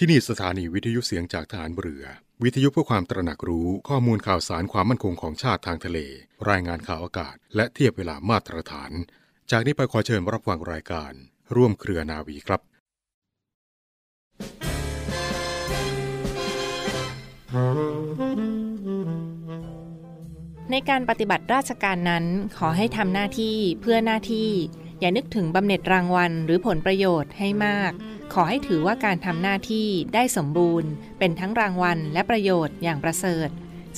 ที่นี่สถานีวิทยุเสียงจากฐานเรือ วิทยุเพื่อความตระหนักรู้ข้อมูลข่าวสารความมั่นคงของชาติทางทะเล รายงานข่าวอากาศ และเทียบเวลามาตรฐาน จากนี้ไปขอเชิญรับฟังรายการ ร่วมเครือนาวีครับ ในการปฏิบัติราชการนั้นขอให้ทำหน้าที่เพื่อหน้าที่ อย่านึกถึงบำเหน็จรางวัลหรือผลประโยชน์ให้มาก ขอให้ถือว่าการทำหน้าที่ได้สมบูรณ์ เป็นทั้งรางวัลและประโยชน์อย่างประเสริฐ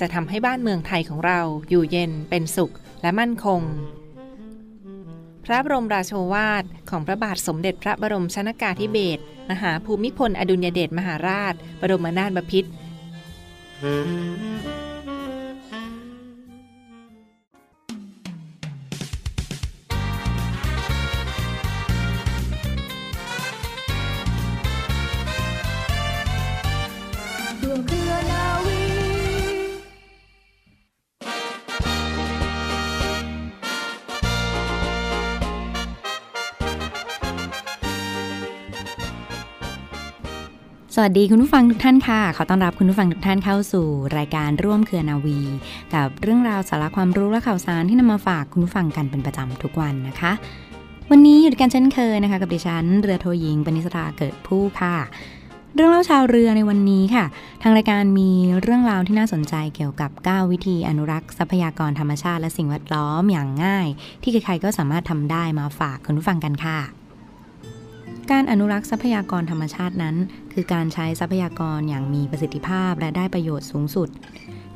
จะทำให้บ้านเมืองไทยของเราอยู่เย็นเป็นสุขและมั่นคง พระบรมราโชวาทของพระบาทสมเด็จพระบรมชนากาธิเบศรมหาภูมิพลอดุลยเดชมหาราช บรมนาถบพิตร วัสดีคุณผู้ฟังทุกท่านค่ะ ขอต้อนรับคุณผู้ฟังทุกท่านเข้าสู่รายการร่วมเครือนาวี กับเรื่องราวสาระความรู้และข่าวสารที่นำมาฝากคุณผู้ฟังกันเป็นประจำทุกวันนะคะ วันนี้อยู่ด้วยกันเช่นเคยนะคะ กับดิฉันเรือโทหญิงปณิสราเกิดผู้ค่ะ เรื่องเล่าชาวเรือในวันนี้ค่ะ ทางรายการมีเรื่องราวที่น่าสนใจเกี่ยวกับ 9 วิธีอนุรักษ์ทรัพยากรธรรมชาติ และสิ่งแวดล้อมอย่างง่าย ที่ใครๆก็สามารถทำได้มาฝากคุณผู้ฟังกันค่ะ การอนุรักษ์ทรัพยากรธรรมชาตินั้น คือการใช้ทรัพยากรอย่างมีประสิทธิภาพและได้ประโยชน์สูงสุด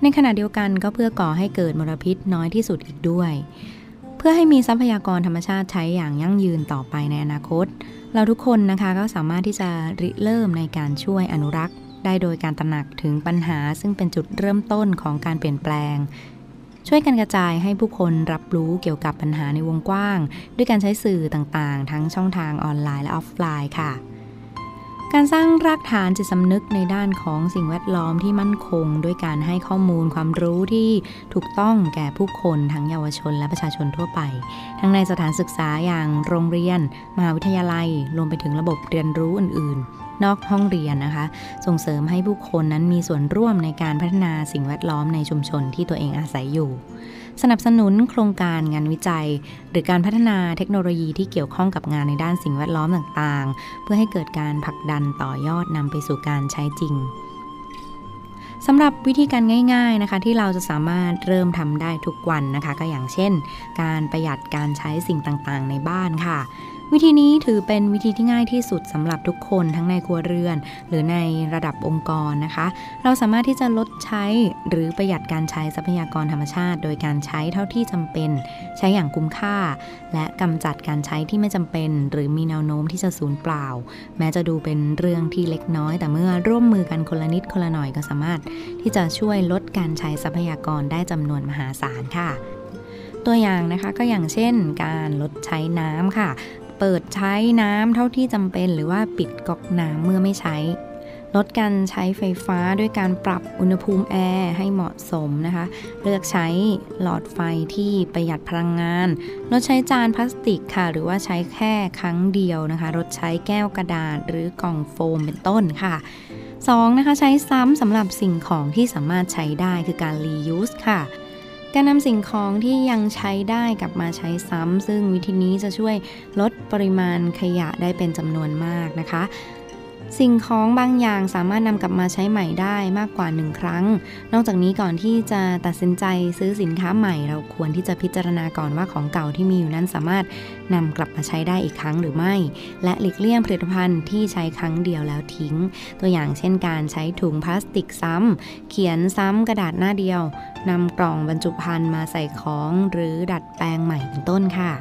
ในขณะเดียวกันก็เพื่อก่อให้เกิดมลพิษน้อยที่สุดอีกด้วย เพื่อให้มีทรัพยากรธรรมชาติใช้อย่างยั่งยืนต่อไปในอนาคต เราทุกคนนะคะก็สามารถที่จะริเริ่มในการช่วยอนุรักษ์ได้โดยการตระหนักถึงปัญหาซึ่งเป็นจุดเริ่มต้นของการเปลี่ยนแปลง ช่วยกันกระจายให้ผู้คนรับรู้เกี่ยวกับปัญหาในวงกว้าง ด้วยการใช้สื่อต่างๆ ทั้งช่องทางออนไลน์และออฟไลน์ค่ะ การสร้างรากฐานจิตสำนึกในด้านของสิ่งแวดล้อมที่มั่นคง ด้วยการให้ข้อมูลความรู้ที่ถูกต้องแก่ผู้คนทั้งเยาวชนและประชาชนทั่วไป ทั้งในสถานศึกษาอย่างโรงเรียน มหาวิทยาลัยรวมไปถึงระบบเรียนรู้อื่นๆ นอกห้องเรียนนะคะ ส่งเสริมให้ผู้คนนั้นมีส่วนร่วมในการพัฒนาสิ่งแวดล้อมในชุมชนที่ตัวเองอาศัยอยู่ สนับสนุนโครงการงานวิจัย หรือการพัฒนาเทคโนโลยีที่เกี่ยวข้องกับงานในด้านสิ่งแวดล้อมต่างๆ เพื่อให้เกิดการผลักดันต่อยอดนำไปสู่การใช้จริงสำหรับวิธีการง่าย ๆนะคะ ที่เราจะสามารถเริ่มทำได้ทุกวันนะคะ ก็อย่างเช่น การประหยัดการใช้สิ่งต่างๆ ในบ้านค่ะ วิธีนี้ถือเป็นวิธีที่ง่ายที่สุดสำหรับทุกคนทั้งในครัวเรือน หรือในระดับองค์กรนะคะ เราสามารถที่จะลดใช้หรือประหยัดการใช้ทรัพยากรธรรมชาติ โดยการใช้เท่าที่จำเป็น ใช้อย่างคุ้มค่า และกำจัดการใช้ที่ไม่จำเป็น หรือมีแนวโน้มที่จะสูญเปล่า แม้จะดูเป็นเรื่องที่เล็กน้อย แต่เมื่อร่วมมือกันคนละนิดคนละหน่อยก็สามารถ ที่จะช่วยลดการใช้ทรัพยากรได้จำนวนมหาศาลค่ะตัวอย่างนะคะก็อย่างเช่นการลดใช้น้ำค่ะ เปิดใช้น้ำเท่าที่จำเป็นหรือว่าปิดก๊อกน้ำเมื่อไม่ใช้ ลดการใช้ไฟฟ้าด้วยการปรับอุณหภูมิแอร์ให้เหมาะสมนะคะ เลือกใช้หลอดไฟที่ประหยัดพลังงาน ลดใช้จานพลาสติกค่ะ หรือว่าใช้แค่ครั้งเดียวนะคะ ลดใช้แก้วกระดาษหรือกล่องโฟมเป็นต้นค่ะ 2. นะคะใช้ซ้ำสำหรับสิ่งของที่สามารถใช้ได้คือการ reuse ค่ะ การนำสิ่งของที่ยังใช้ได้กลับมาใช้ซ้ำซึ่งวิธีนี้จะช่วยลดปริมาณขยะได้เป็นจำนวนมากนะคะ สิ่งของบางอย่างสามารถนำกลับมาใช้ใหม่ได้มากกว่า 1 ครั้ง นอกจากนี้ก่อนที่จะตัดสินใจซื้อสินค้าใหม่ เราควรที่จะพิจารณาก่อนว่าของเก่าที่มีอยู่นั้นสามารถนำกลับมาใช้ได้อีกครั้งหรือไม่ และหลีกเลี่ยงผลิตภัณฑ์ที่ใช้ครั้งเดียวแล้วทิ้ง ตัวอย่างเช่นการใช้ถุงพลาสติกซ้ำ เขียนซ้ำกระดาษหน้าเดียวนำกล่องบรรจุภัณฑ์มาใส่ของหรือดัดแปลงใหม่เป็นต้นค่ะ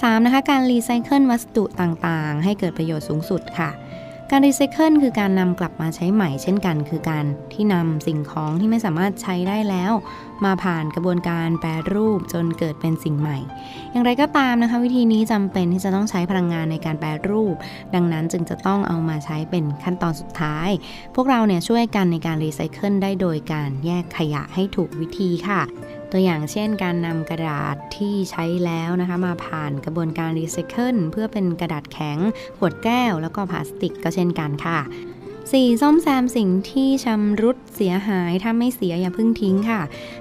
3. นะคะการรีไซเคิลวัสดุต่างๆ ให้เกิดประโยชน์สูงสุดค่ะ การรีไซเคิลคือการนำกลับมาใช้ใหม่เช่นกัน คือการที่นำสิ่งของที่ไม่สามารถใช้ได้แล้ว มาผ่านกระบวนการแปรรูปจนเกิดเป็นสิ่งใหม่ อย่างไรก็ตามนะคะ วิธีนี้จำเป็นที่จะต้องใช้พลังงานในการแปรรูป ดังนั้นจึงจะต้องเอามาใช้เป็นขั้นตอนสุดท้าย พวกเราเนี่ยช่วยกันในการรีไซเคิลได้โดยการแยกขยะให้ถูกวิธีค่ะ ตัวอย่างเช่นการนำกระดาษที่ใช้แล้วนะคะมาผ่านกระบวนการรีไซเคิลเพื่อเป็นกระดาษแข็ง ขวดแก้ว แล้วก็พลาสติกก็เช่นกันค่ะ 4. ซ่อมแซมสิ่งที่ชำรุดเสียหายถ้าไม่เสียอย่าเพิ่งทิ้งค่ะ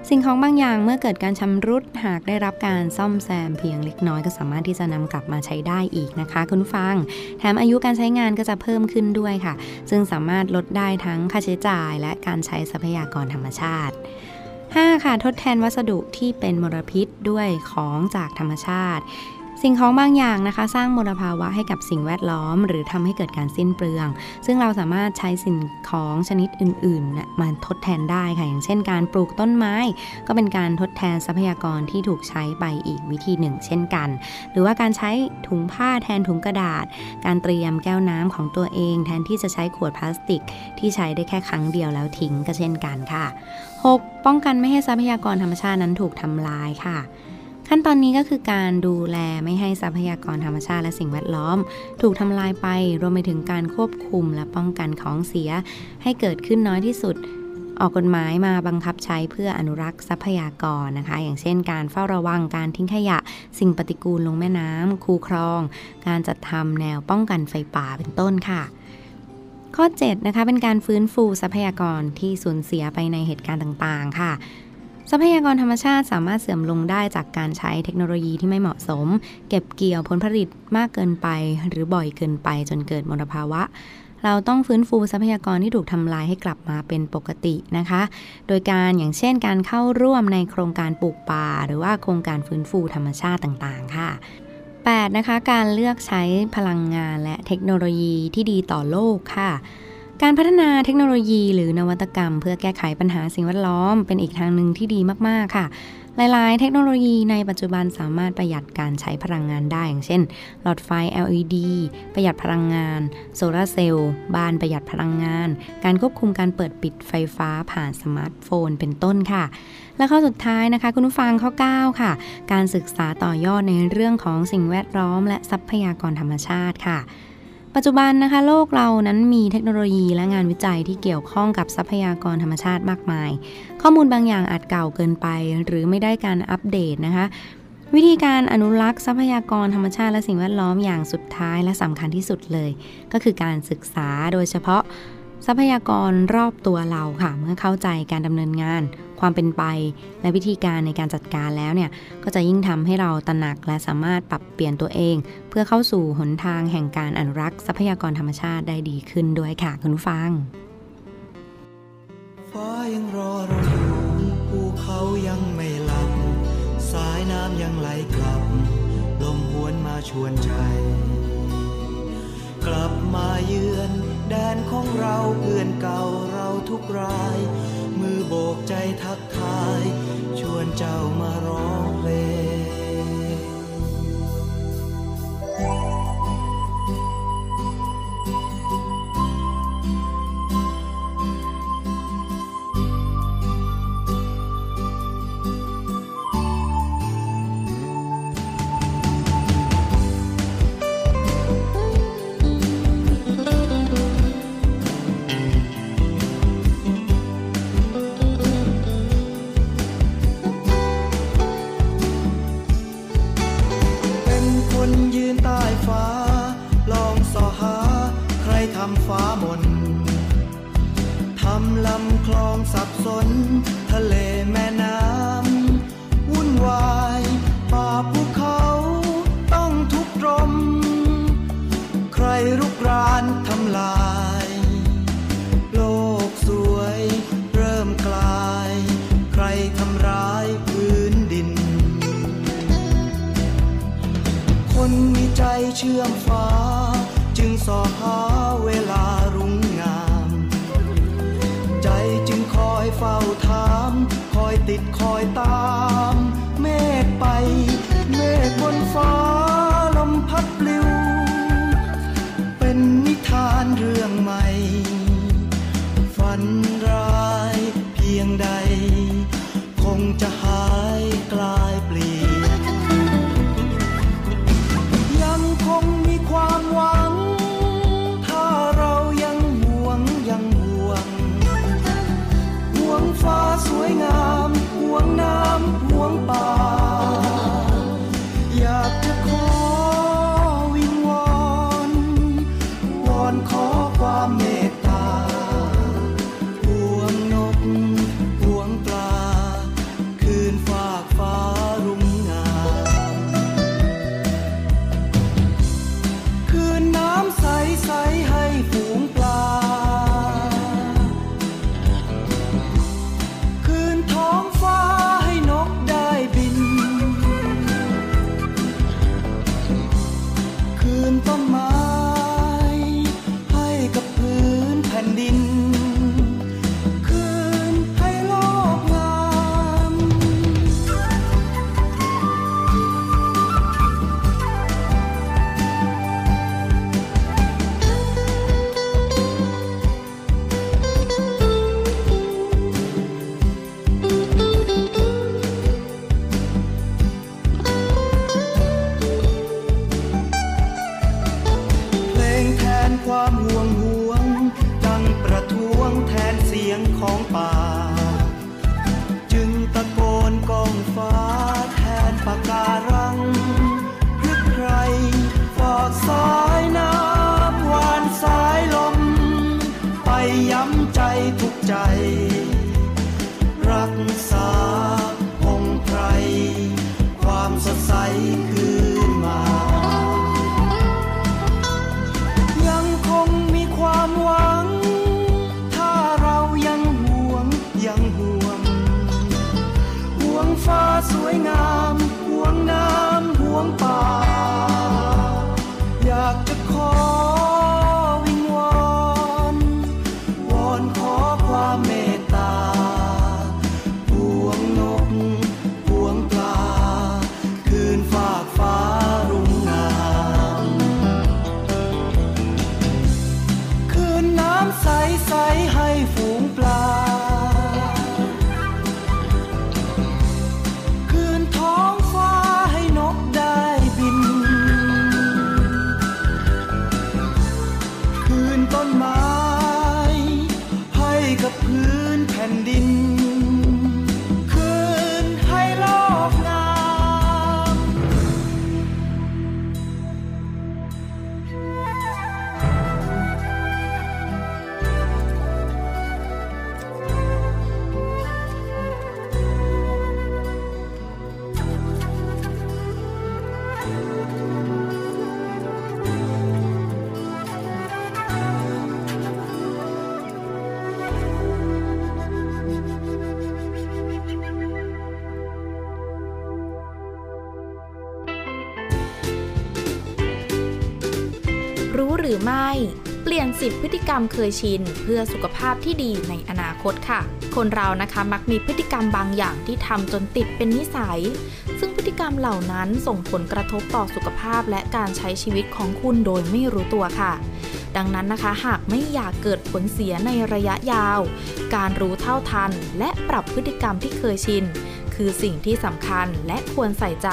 สิ่งของบางอย่างเมื่อเกิดการชำรุดหากได้รับการซ่อมแซมเพียงเล็กน้อยก็สามารถที่จะนำกลับมาใช้ได้อีกนะคะคุณฟัง แถมอายุการใช้งานก็จะเพิ่มขึ้นด้วยค่ะ ซึ่งสามารถลดได้ทั้งค่าใช้จ่ายและการใช้ทรัพยากรธรรมชาติ 5. ค่ะทดแทนวัสดุที่เป็นมลพิษด้วยของจากธรรมชาติ สิ่งของบางอย่างนะคะ สร้างมลภาวะให้กับสิ่งแวดล้อม หรือทำให้เกิดการสิ้นเปลือง ซึ่งเราสามารถใช้สิ่งของชนิดอื่นๆมาทดแทนได้ค่ะ อย่างเช่น การปลูกต้นไม้ ก็เป็นการทดแทนทรัพยากรที่ถูกใช้ไปอีกวิธีหนึ่ง เช่นกัน หรือว่าการใช้ถุงผ้าแทนถุงกระดาษ การเตรียมแก้วน้ำของตัวเอง แทนที่จะใช้ขวดพลาสติก ที่ใช้ได้แค่ครั้งเดียวแล้วทิ้งก็เช่นกันค่ะ 6. ป้องกันไม่ให้ทรัพยากรธรรมชาตินั้นถูกทำลายค่ะ ขั้นตอนนี้ก็คือการดูแลไม่ให้ทรัพยากรธรรมชาติและสิ่งแวดล้อม ถูกทำลายไปรวมไปถึงการควบคุมและป้องกันของเสีย ให้เกิดขึ้นน้อยที่สุด ออกกฎหมายมาบังคับใช้เพื่ออนุรักษ์ทรัพยากรนะคะ อย่างเช่น การเฝ้าระวังการทิ้งขยะ สิ่งปฏิกูลลงแม่น้ำคูคลอง การจัดทำแนวป้องกันไฟป่าเป็นต้นค่ะข้อ7นะคะเป็นการฟื้นฟูทรัพยากรที่สูญเสียไปในเหตุการณ์ต่างๆ ค่ะ ทรัพยากรธรรมชาติสามารถเสื่อมลงได้จากการใช้เทคโนโลยีที่ไม่เหมาะสม เก็บเกี่ยวผลผลิตมากเกินไป หรือบ่อยเกินไปจนเกิดมลภาวะ เราต้องฟื้นฟูทรัพยากรที่ถูกทำลายให้กลับมาเป็นปกตินะคะ โดยการอย่างเช่นการเข้าร่วมในโครงการปลูกป่า หรือว่าโครงการฟื้นฟูธรรมชาติต่างๆ ค่ะ 8. นะคะการเลือกใช้พลังงานและเทคโนโลยีที่ดีต่อโลกค่ะ การพัฒนาเทคโนโลยีหรือนวัตกรรม เพื่อแก้ไขปัญหาสิ่งแวดล้อม เป็นอีกทางหนึ่งที่ดีมากๆค่ะ หลาย ๆ เทคโนโลยีในปัจจุบันสามารถประหยัดการใช้พลังงานได้ อย่างเช่น หลอดไฟ LED ประหยัดพลังงาน โซลาเซลล์บ้านประหยัดพลังงาน การควบคุมการเปิดปิดไฟฟ้าผ่านสมาร์ทโฟน เป็นต้นค่ะและข้อสุดท้ายนะคะ คุณผู้ฟังข้อ 9 ค่ะ การศึกษาต่อยอดในเรื่องของสิ่งแวดล้อม และทรัพยากรธรรมชาติค่ะ ปัจจุบันนะคะโลกเรานั้นมีเทคโนโลยีและงานวิจัยที่เกี่ยวข้องกับทรัพยากรธรรมชาติมากมาย ข้อมูลบางอย่างอาจเก่าเกินไป หรือไม่ได้การอัปเดตนะคะวิธีการอนุรักษ์ทรัพยากรธรรมชาติและสิ่งแวดล้อมอย่างสุดท้ายและสำคัญที่สุดเลย ก็คือการศึกษาโดยเฉพาะทรัพยากรรอบตัวเราค่ะ เมื่อเข้าใจการดำเนินงาน ความเป็นไป และวิธีการในการจัดการแล้วเนี่ย ก็จะยิ่งทำให้เราตระหนักและสามารถปรับเปลี่ยนตัวเอง เพื่อเข้าสู่หนทางแห่งการอนุรักษ์ทรัพยากรธรรมชาติได้ดีขึ้นด้วยค่ะคุณผู้ฟังฟ้ายังรอเราอยู่ภูเขายังไม่หลับ สายน้ำยังไหลกลับ ลมหวนมาชวนใจ กลับมาเยือน แดนของเราเพื่อนเก่าเราทุกราย มือโบกใจทักทาย ชวนเจ้ามาร้อง ติดคอยตามเมฆไป เมฆบนฟ้าลมพัดปลิว เป็นนิทานเรื่องใหม่ ฝันร้ายเพียงใด คงจะหายกลาย ไม่ เปลี่ยนสิบพฤติกรรมเคยชิน เพื่อสุขภาพที่ดีในอนาคตค่ะ คนเรานะคะมักมีพฤติกรรมบางอย่างที่ทำจนติดเป็นนิสัย ซึ่งพฤติกรรมเหล่านั้นส่งผลกระทบต่อสุขภาพและการใช้ชีวิตของคุณโดยไม่รู้ตัวค่ะ ดังนั้นนะคะ หากไม่อยากเกิดผลเสียในระยะยาว การรู้เท่าทัน และปรับพฤติกรรมที่เคยชิน คือสิ่งที่สำคัญและควรใส่ใจ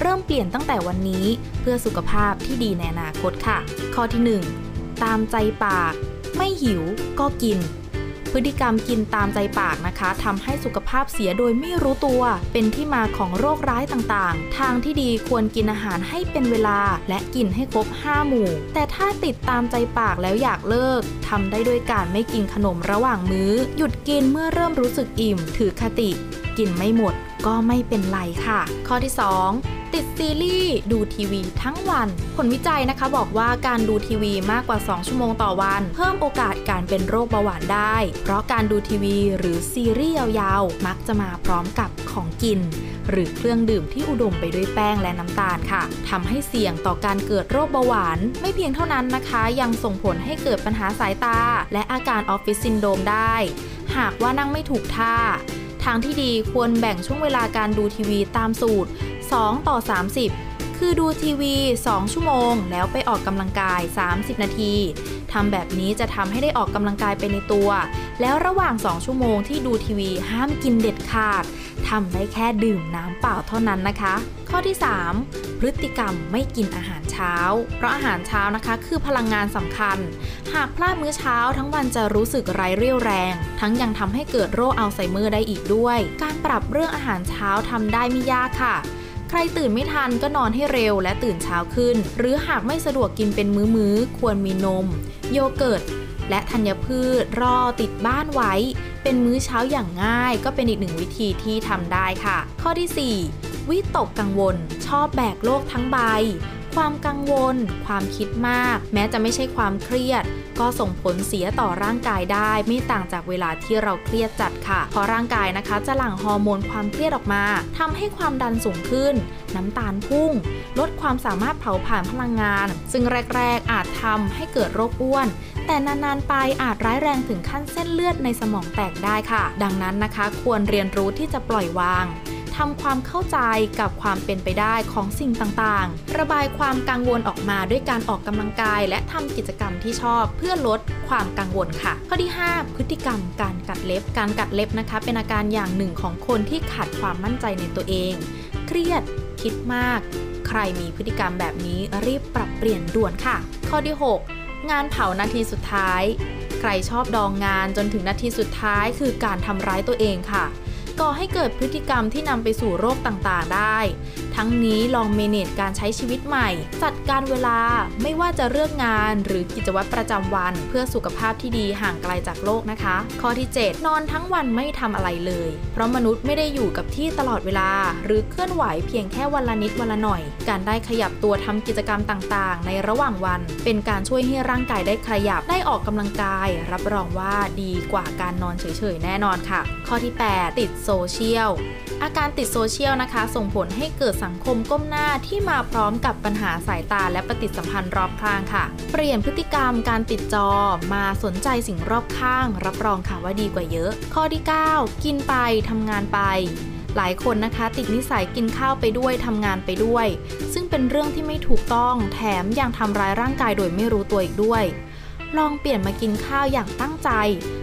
เริ่มเปลี่ยนตั้งแต่วันนี้เพื่อสุขภาพที่ดีในอนาคตค่ะ ข้อที่ 1 ตามใจปาก ไม่หิวก็กิน พฤติกรรมกินตามใจปากนะคะทำให้สุขภาพเสียโดยไม่รู้ตัว เป็นที่มาของโรคร้ายต่างๆ ทางที่ดีควรกินอาหารให้เป็นเวลา และกินให้ครบ 5 หมู่ แต่ถ้าติดตามใจปากแล้วอยากเลิกทำได้ด้วยการไม่กินขนมระหว่างมื้อ หยุดกินเมื่อเริ่มรู้สึกอิ่ม ถือคติ กินไม่หมดก็ไม่เป็นไรค่ะ ข้อที่ 2 ติดซีรีส์ดูทีวีทั้งวัน ผลวิจัยนะคะบอกว่าการดูทีวีมากกว่า 2 ชั่วโมงต่อวัน เพิ่มโอกาสการเป็นโรคเบาหวานได้ เพราะการดูทีวีหรือซีรีส์ยาวๆ มักจะมาพร้อมกับของกิน หรือเครื่องดื่มที่อุดมไปด้วยแป้งและน้ำตาลค่ะทำให้เสี่ยงต่อการเกิดโรคเบาหวาน ไม่เพียงเท่านั้นนะคะ ยังส่งผลให้เกิดปัญหาสายตา และอาการออฟฟิศซินโดมได้ หากว่านั่งไม่ถูกท่าทางที่ดีควรแบ่งช่วงเวลาการดูทีวีตามสูตร 2 ต่อ 30 คือดูทีวี 2 ชั่วโมง แล้วไปออกกำลังกาย 30 นาทีทำแบบนี้จะทำให้ได้ออกกำลังกายไปในตัว แล้วระหว่าง 2 ชั่วโมงที่ดูทีวีห้ามกินเด็ดขาดทำได้แค่ดื่มน้ำเปล่าเท่านั้นนะคะ ข้อที่ 3 พฤติกรรมไม่กินอาหารเช้า เพราะอาหารเช้านะคะ คือพลังงานสำคัญ หากพลาดมื้อเช้าทั้งวันจะรู้สึกไร้เรี่ยวแรง ทั้งยังทำให้เกิดโรคอัลไซเมอร์ได้อีกด้วย การปรับเรื่องอาหารเช้าทำได้ไม่ยากค่ะ ใครตื่นไม่ทันก็นอนให้เร็วและตื่นเช้าขึ้น หรือหากไม่สะดวกกินเป็นมื้อๆ ควรมีนม โยเกิร์ต และธัญพืช รอติดบ้านไว้ เป็นมื้อเช้าอย่างง่าย ก็เป็นอีกหนึ่งวิธีที่ทำได้ค่ะ ข้อที่ 4 วิตกกังวล ชอบแบกโลกทั้งใบ ความกังวล ความคิดมาก แม้จะไม่ใช่ความเครียด ก็ส่งผลเสียต่อร่างกายได้ ไม่ต่างจากเวลาที่เราเครียดจัดค่ะ เพราะร่างกายนะคะ จะหลั่งฮอร์โมนความเครียดออกมาทำให้ความดันสูงขึ้น น้ำตาลพุ่ง ลดความสามารถเผาผลาญพลังงาน ซึ่งแรก ๆ อาจทำให้เกิดโรคอ้วน แต่นานๆไปอาจร้ายแรงถึงขั้นเส้นเลือดในสมองแตกได้ค่ะ ดังนั้นนะคะ ควรเรียนรู้ที่จะปล่อยวาง ทำความเข้าใจกับความเป็นไปได้ของสิ่งต่างๆ ระบายความกังวลออกมาด้วยการออกกำลังกาย และทำกิจกรรมที่ชอบเพื่อลดความกังวลค่ะ ข้อที่ 5 พฤติกรรมการกัดเล็บ การกัดเล็บนะคะ เป็นอาการอย่างหนึ่งของคนที่ขาดความมั่นใจในตัวเอง เครียด คิดมาก ใครมีพฤติกรรมแบบนี้รีบปรับเปลี่ยนด่วนค่ะ ข้อที่ 6 งานเผานาทีสุดท้าย ใครชอบดองงานจนถึงนาทีสุดท้าย คือการทำร้ายตัวเองค่ะ ก่อให้เกิดพฤติกรรมที่นำไปสู่โรคต่างๆได้ ทั้งนี้ลองเมเนจการใช้ชีวิตใหม่ จัดการเวลาไม่ว่าจะเรื่องงานหรือกิจวัตรประจำวัน เพื่อสุขภาพที่ดีห่างไกลจากโลกนะคะ ข้อที่ 7 นอนทั้งวันไม่ทำอะไรเลย เพราะมนุษย์ไม่ได้อยู่กับที่ตลอดเวลา หรือเคลื่อนไหวเพียงแค่วันละนิดวันละหน่อย การได้ขยับตัวทำกิจกรรมต่างๆ ในระหว่างวัน เป็นการช่วยให้ร่างกายได้ขยับได้ออกกำลังกาย รับรองว่าดีกว่าการนอนเฉยๆแน่นอนค่ะ ข้อที่ 8 ติดโซเชียล อาการติดโซเชียลนะคะ ส่งผลให้เกิดสังคมก้มหน้าที่มาพร้อมกับปัญหาสายตาและปฏิสัมพันธ์รอบข้างค่ะ เปลี่ยนพฤติกรรมการติดจอมาสนใจสิ่งรอบข้าง รับรองค่ะว่าดีกว่าเยอะ ข้อที่ 9 กินไปทำงานไปหลายคนนะคะ ติดนิสัยกินข้าวไปด้วยทำงานไปด้วย ซึ่งเป็นเรื่องที่ไม่ถูกต้องแถมยังทำร้ายร่างกายโดยไม่รู้ตัวอีกด้วย ลองเปลี่ยนมากินข้าวอย่างตั้งใจ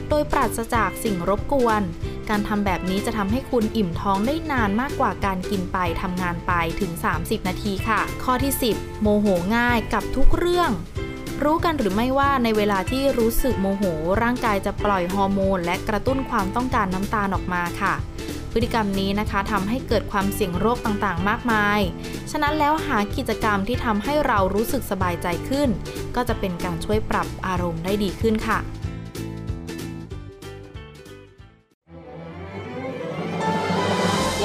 โดยปราศจากสิ่งรบกวน การทำแบบนี้จะทำให้คุณอิ่มท้องได้นานมากกว่าการกินไปทำงานไปถึง 30 นาทีค่ะ ข้อที่ 10 โมโหง่ายกับทุกเรื่องรู้กันหรือไม่ว่าในเวลาที่รู้สึกโมโห ร่างกายจะปล่อยฮอร์โมน และกระตุ้นความต้องการน้ำตาลออกมาค่ะ พฤติกรรมนี้นะคะทำให้เกิดความเสี่ยงโรคต่างๆ มากมาย ฉะนั้นแล้วหากิจกรรมที่ทำให้เรารู้สึกสบายใจขึ้น ก็จะเป็นการช่วยปรับอารมณ์ได้ดีขึ้นค่ะ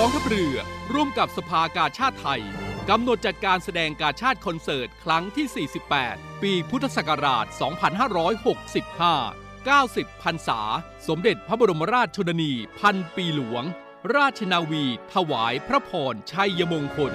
องทัพเรือร่วมกับสภากาชาติไทยกำหนดจัดการแสดงกาชาติคอนเสิร์ต ครั้งที่ 48 ปีพุทธศักราช 2565 90พรรษา สมเด็จพระบรมราชชนนี พันปีหลวง ราชนาวี ถวายพระพรชัยมงคล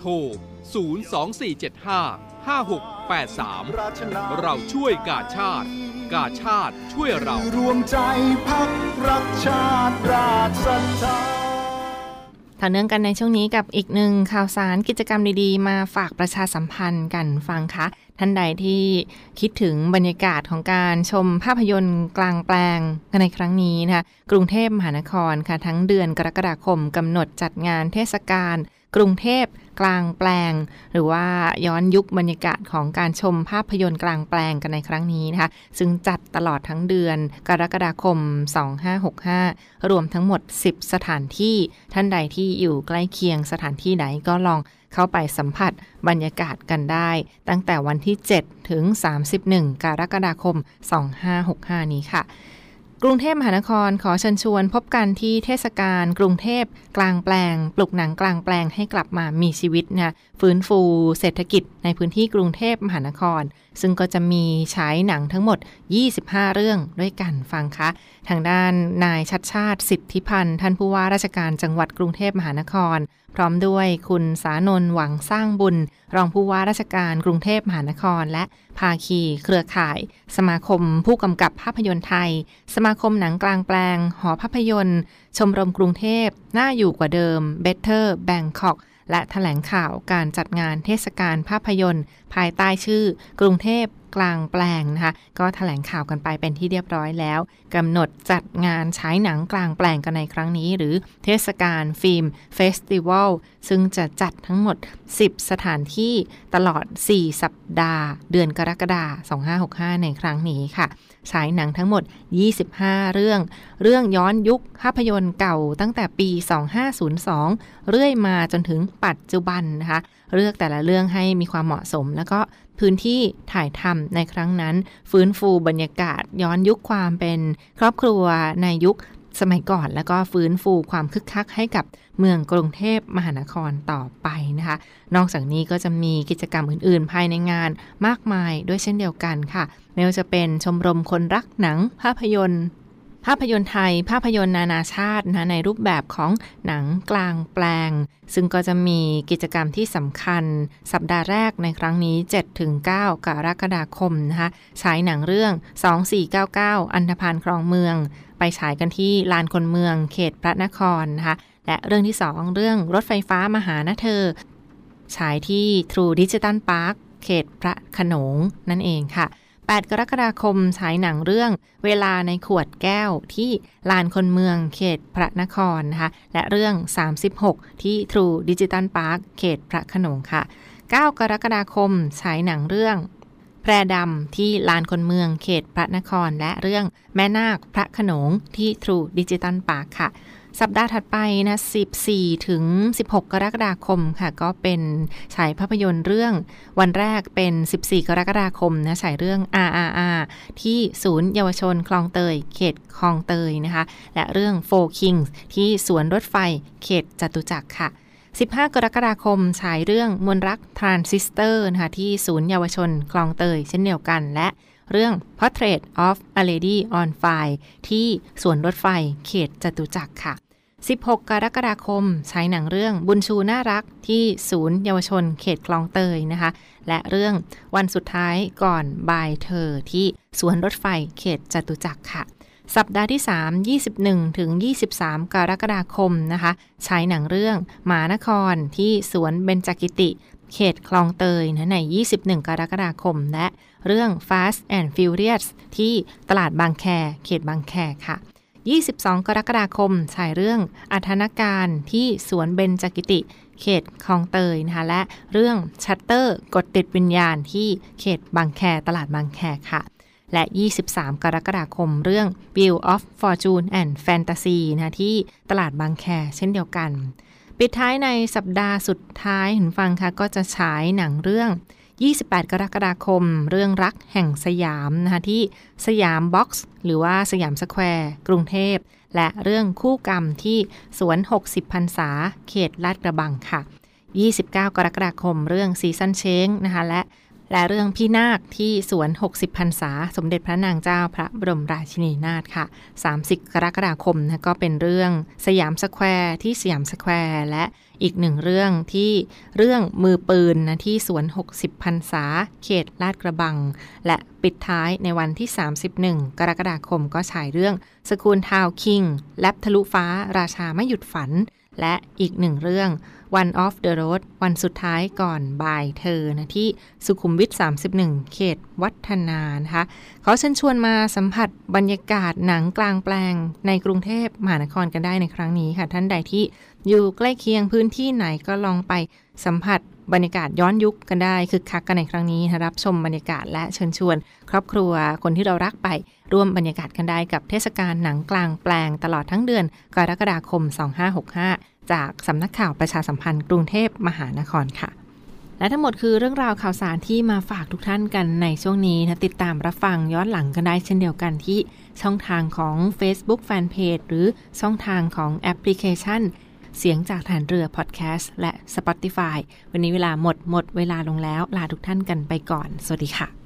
โทร 02475 5683 เราช่วยกาชาติ กาชาติช่วยเรา รวมใจพักรักชาติราชศรัทธาต่อเนื่องกันในช่วงนี้กับอีกหนึ่งข่าวสารกิจกรรมดีๆ มาฝากประชาสัมพันธ์กันฟังคะท่านใดที่คิดถึงบรรยากาศของการชมภาพยนตร์กลางแปลงในครั้งนี้นะคะกรุงเทพมหานครค่ะทั้งเดือนกรกฎาคมกำหนดจัดงานเทศกาล กรุงเทพกลางแปลง หรือว่าย้อนยุคบรรยากาศของการชมภาพยนตร์กลางแปลงกันในครั้งนี้นะคะ ซึ่งจัดตลอดทั้งเดือนกรกฎาคม 2565 รวมทั้งหมด 10 สถานที่ท่านใดที่อยู่ใกล้เคียงสถานที่ไหนก็ลองเข้าไปสัมผัสบรรยากาศกันได้ ตั้งแต่วันที่ 7 ถึง 31 กรกฎาคม 2565 นี้ค่ะ กรุงเทพมหานครขอเชิญชวนพบกันที่เทศกาลกรุงเทพกลางแปลง ปลุกหนังกลางแปลงให้กลับมามีชีวิตนะฟื้นฟูเศรษฐกิจในพื้นที่กรุงเทพมหานครซึ่งก็จะมีฉายหนังทั้งหมด 25 เรื่องด้วยกันฟังคะ ทางด้านนายชัดชาติสิทธิพันธ์ท่านผู้ว่าราชการจังหวัดกรุงเทพมหานคร พร้อมด้วยคุณสานนหวังสร้างบุญ รองผู้ว่าราชการกรุงเทพมหานคร และภาคีเครือข่าย สมาคมผู้กำกับภาพยนตร์ไทย สมาคมหนังกลางแปลง หอภาพยนตร์ ชมรมกรุงเทพน่าอยู่กว่าเดิม Better Bangkok และแถลงข่าวการจัดงานเทศกาลภาพยนตร์ ภายใต้ชื่อกรุงเทพกลางแปลงนะคะ ก็แถลงข่าวกันไปเป็นที่เรียบร้อยแล้วกำหนดจัดงานฉายหนังกลางแปลงกันในครั้งนี้ หรือเทศกาล Film Festival ซึ่งจะจัดทั้งหมด 10 สถานที่ตลอด 4 สัปดาห์ เดือนกรกฎาคม 2565 ในครั้งนี้ค่ะฉายหนังทั้งหมด 25 เรื่อง เรื่องย้อนยุคภาพยนตร์เก่าตั้งแต่ปี 2502 เรื่อยมาจนถึงปัจจุบันนะคะ เลือกแต่ละเรื่องให้มีความเหมาะสมแล้วก็พื้นที่ถ่ายทำในครั้งนั้น ฟื้นฟูบรรยากาศย้อนยุคความเป็นครอบครัวในยุคสมัยก่อนแล้วก็ฟื้นฟูความคึกคักให้กับเมืองกรุงเทพมหานครต่อไปนะคะ นอกจากนี้ก็จะมีกิจกรรมอื่นๆ ภายในงานมากมายด้วยเช่นเดียวกันค่ะ ไม่ว่าจะเป็นชมรมคนรักหนังภาพยนตร์ ภาพยนตร์ไทย ภาพยนตร์นานาชาตินะในรูปแบบของหนังกลางแปลง ซึ่งก็จะมีกิจกรรมที่สำคัญ สัปดาห์แรกในครั้งนี้ 7-9 กรกฎาคมนะคะฉายหนังเรื่อง 2499 อันธพาลครองเมือง ไปฉายกันที่ลานคนเมือง เขตพระนครนะคะและเรื่องที่ 2 เรื่องรถไฟฟ้ามาหานะเธอ ฉายที่ True Digital Park เขตพระขนงนั่นเองค่ะ 8 กรกฎาคมฉายหนังเรื่องเวลาในขวดแก้วที่ลานคนเมืองเขตพระนครนะคะ และเรื่อง 36 ที่ True Digital Park เขตพระขนงค่ะ 9 กรกฎาคมฉายหนังเรื่องแพรดำที่ลานคนเมืองเขตพระนคร และเรื่องแม่นาคพระขนงที่ True Digital Park ค่ะ สัปดาห์ถัดไปนะ 14 ถึง 16 กรกฎาคมค่ะ ก็เป็นฉายภาพยนตร์เรื่องวันแรกเป็น 14 กรกฎาคมนะฉายเรื่อง RRR ที่ศูนย์เยาวชนคลองเตย เขตคลองเตยนะคะ และเรื่อง Four Kings ที่สวนรถไฟ เขตจตุจักรค่ะ 15 กรกฎาคมฉายเรื่องมนต์รักทรานซิสเตอร์นะคะที่ศูนย์เยาวชนคลองเตย เช่นเดียวกันและ เรื่อง Portrait of a Lady on Fire ที่สวนรถไฟเขตจตุจักรค่ะ 16 กรกฎาคมฉายหนังเรื่องบุญชูน่ารักที่ศูนย์เยาวชนเขตคลองเตยนะคะ และเรื่องวันสุดท้ายก่อนบายเธอที่สวนรถไฟเขตจตุจักรค่ะสัปดาห์ที่ 3 21 ถึง 23 กรกฎาคมนะคะฉายหนังเรื่องหมานครที่สวนเบญจกิติ เขตคลองเตยนะใน 21 กรกฎาคม และเรื่อง Fast and Furious ที่ตลาดบางแค เขตบางแคค่ะ 22 กรกฎาคมฉายเรื่องอัธนการที่สวนเบญจกิติ เขตคลองเตยนะคะและเรื่องชัตเตอร์กดติดวิญญาณที่เขตบางแคตลาดบางแคค่ะและ 23 กรกฎาคม เรื่อง Wheel of Fortune and Fantasy นะที่ตลาดบางแคเช่นเดียวกัน ปิดท้ายในสัปดาห์สุดท้ายคุณฟังค่ะก็จะฉายหนังเรื่อง 28 กรกฎาคม เรื่องรักแห่งสยามนะคะที่สยามบ็อกซ์หรือว่าสยามสแควร์กรุงเทพ และเรื่องคู่กรรมที่สวน 60พรรษา เขตลาดกระบังค่ะ 29 กรกฎาคม เรื่อง Season Change นะคะและ และเรื่องพี่นาคที่สวน 60พรรษา สมเด็จพระนางเจ้าพระบรมราชินีนาถค่ะ 30 กรกฎาคมนะก็เป็นเรื่องสยามสแควร์ที่สยามสแควร์และอีกหนึ่งเรื่องที่เรื่องมือปืนนะที่สวน 60พรรษา เขตลาดกระบัง และปิดท้ายในวันที่ 31 กรกฎาคมก็ฉายเรื่อง School Town Kingแลบทะลุฟ้าราชาไม่หยุดฝัน และอีกหนึ่งเรื่อง One of the Road วันสุดท้ายก่อนบ่ายเธอนะที่สุขุมวิท 31 เขตวัฒนานะคะขอเชิญชวนมาสัมผัสบรรยากาศหนังกลางแปลงในกรุงเทพมหานครกันได้ในครั้งนี้ค่ะ ท่านใดที่อยู่ใกล้เคียงพื้นที่ไหนก็ลองไปสัมผัสบรรยากาศย้อนยุคกันได้คึกคักกันในครั้งนี้รับชมบรรยากาศและเชิญชวน ครอบครัวคนที่เรารักไปร่วมบรรยากาศกันได้กับเทศกาลหนังกลางแปลงตลอดทั้งเดือนกรกฎาคม 2565 จากสำนักข่าวประชาสัมพันธ์กรุงเทพมหานครค่ะ และทั้งหมดคือเรื่องราวข่าวสารที่มาฝากทุกท่านกันในช่วงนี้นะติดตามรับฟังย้อนหลังกันได้เช่นเดียวกันที่ช่องทางของ Facebook Fanpage หรือช่องทางของแอปพลิเคชันเสียงจากฐานเรือพอดแคสต์และ Spotify วันนี้เวลาหมดหมดเวลาลงแล้ว ลาทุกท่านกันไปก่อน สวัสดีค่ะ